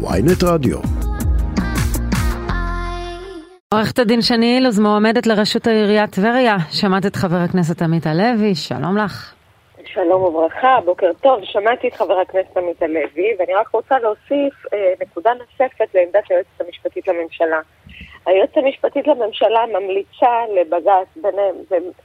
ויינט רדיו. עורכת הדין שני אילוז מועמדת לראשות עיריית טבריה. שמעת את חבר הכנסת עמית הלוי, שלום לך. שלום וברכה, בוקר טוב. שמעתי את חבר הכנסת עמית הלוי, ואני רק רוצה להוסיף אה, נקודה נוספת לעמדת היועצת המשפטית לממשלה. היועצת המשפטית לממשלה ממליצה לבג"ץ ביניהם,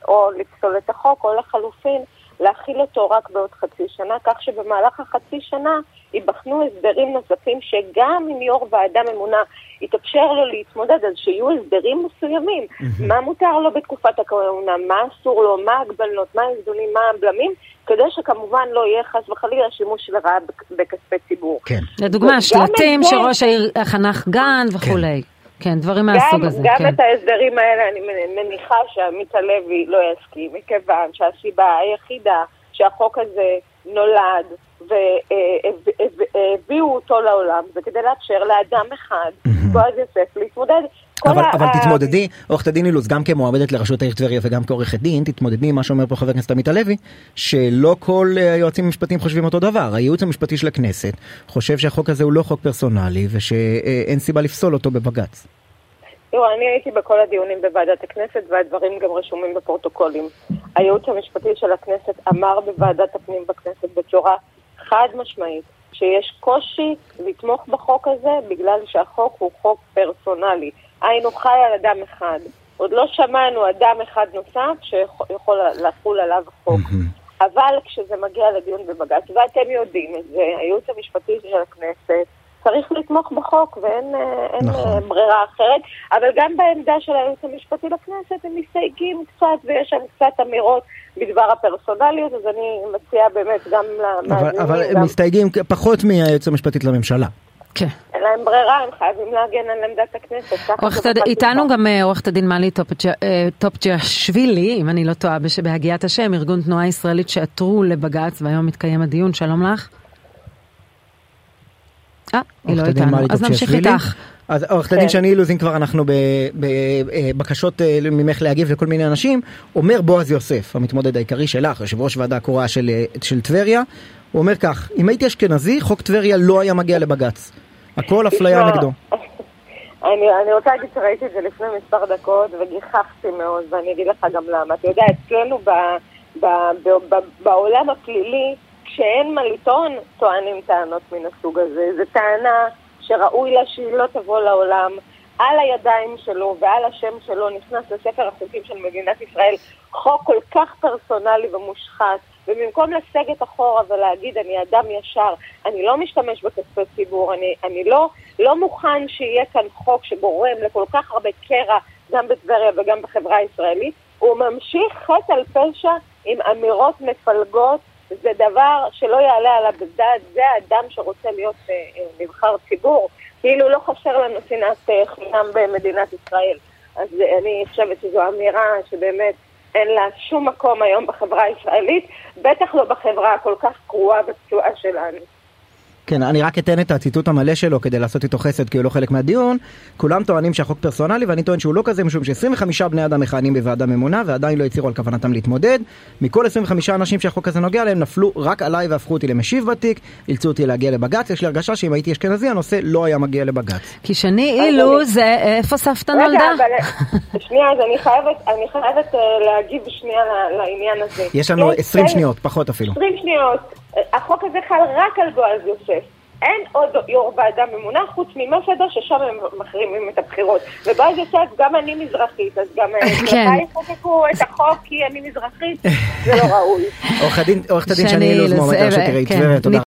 או לפסול את החוק, או לחלופין, להכיל אותו רק בעוד חצי שנה, כך שבמהלך החצי שנה ייבחנו הסדרים נוספים שגם אם יו"ר ועדה ממונה יתאפשר לו להתמודד, אז שיהיו הסדרים מסוימים. Mm-hmm. מה מותר לו בתקופת הכהונה, מה אסור לו, מה ההגבלות, מה האיזונים, מה הבלמים, כדי שכמובן לא יהיה חס וחלילה שימוש לרעה בכספי ציבור. כן. לדוגמה, שלטים שראש העיר חנך גן וכולי. כן. כן, דברים מהסוג הזה. גם כן. את ההסדרים האלה אני מניחה שעמית הלוי לא יסכים, מכיוון שהסיבה היחידה שהחוק הזה נולד והביאו אותו לעולם זה כדי לאפשר לאדם אחד, בועז יוסף, להתמודד. אבל, אבל תתמודדי, עורכת הדין אילוז, גם כמועמדת לראשות העיר טבריה וגם כעורכת דין, תתמודדי עם מה שאומר פה חבר הכנסת עמית הלוי, שלא כל היועצים המשפטיים חושבים אותו דבר. הייעוץ המשפטי של הכנסת חושב שהחוק הזה הוא לא חוק פרסונלי ושאין סיבה לפסול אותו בבג"ץ. תראו, אני הייתי בכל הדיונים בוועדת הכנסת והדברים גם רשומים בפרוטוקולים. הייעוץ המשפטי של הכנסת אמר בוועדת הפנים בכנסת בצורה חד משמעית שיש קושי לתמוך בחוק הזה בגלל שהחוק הוא חוק פרסונלי. היינו חי על אדם אחד. עוד לא שמענו אדם אחד נוסף שיכול לחול עליו חוק. אבל כשזה מגיע לדיון בבג"ץ, ואתם יודעים את זה, הייעוץ המשפטי של הכנסת צריך לתמוך בחוק ואין אה, נכון. ברירה אחרת, אבל גם בעמדה של הייעוץ המשפטי לכנסת הם מסתייגים קצת ויש שם קצת אמירות בדבר הפרסונליות, אז אני מציעה באמת גם למאזינים. אבל, אבל הם מסתייגים פחות מהייעוץ המשפטית לממשלה. כן. אין להם ברירה, הם חייבים להגן על עמדת הכנסת. איתנו גם אה, עורכת הדין מלי טופג'שווילי, אם אני לא טועה, בהגיית השם, ארגון תנועה ישראלית שעתרו לבג"ץ, והיום מתקיים הדיון, שלום לך. אה, היא לא איתנו, אז נמשיך איתך. אז עורכת הדין כן. שני אילוז, אם כבר אנחנו בבקשות אה, ממך להגיב לכל מיני אנשים, אומר בועז יוסף, המתמודד העיקרי שלך, יושב ראש ועדה קרואה של, אה, של טבריה, הוא אומר כך, אם הייתי אשכנזי, חוק טבריה לא היה מגיע לבג"ץ. הכל אפליה נגדו. אני, אני רוצה להגיד שראיתי את זה לפני מספר דקות וגיחכתי מאוד, ואני אגיד לך גם למה. אתה יודע, אצלנו ב, ב, ב, ב, בעולם הפלילי, כשאין מה לטעון, טוענים טענות מן הסוג הזה. זו טענה שראוי לה שהיא לא תבוא לעולם. על הידיים שלו ועל השם שלו נכנס לספר החוקים של מדינת ישראל חוק כל כך פרסונלי ומושחת, ובמקום לסגת אחורה ולהגיד אני אדם ישר, אני לא משתמש בכספי ציבור, אני, אני לא, לא מוכן שיהיה כאן חוק שגורם לכל כך הרבה קרע גם בטבריה וגם בחברה הישראלית, הוא ממשיך חטא על פשע עם אמירות מפלגות זה דבר שלא יעלה על הדעת, זה האדם שרוצה להיות אה, אה, נבחר ציבור, כאילו לא חסר לנו שנאת אה, חינם במדינת ישראל. אז אני חושבת שזו אמירה שבאמת אין לה שום מקום היום בחברה הישראלית, בטח לא בחברה הכל כך קרועה ופצועה שלנו. כן, אני רק אתן את הציטוט המלא שלו כדי לעשות איתו חסד כי הוא לא חלק מהדיון. כולם טוענים שהחוק פרסונלי ואני טוען שהוא לא כזה משום ש-25 בני אדם מכהנים בוועדה ממונה ועדיין לא הצהירו על כוונתם להתמודד. מכל 25 אנשים שהחוק הזה נוגע להם נפלו רק עליי והפכו אותי למשיב בתיק, אילצו אותי להגיע לבג"ץ, יש לי הרגשה שאם הייתי אשכנזי הנושא לא היה מגיע לבג"ץ. כי שני אילו זה איפה סבתא נולדה? שנייה, אז אני חייבת, אני חייבת אה, להגיב שנייה לעניין הזה. יש לנו 20 שניות, פחות אפילו. 20 שניות. החוק הזה חל רק על בועז יוסף. אין עוד יו"ר ועדה ממונה חוץ ממסעדה ששם הם מחרימים את הבחירות. ובועז יוסף, גם אני מזרחית, אז גם מתי כן. יחוקקו את החוק כי אני מזרחית? זה לא ראוי. עורכת הדין שני אילוז, מועמד ראשות עיריית טבריה, תודה.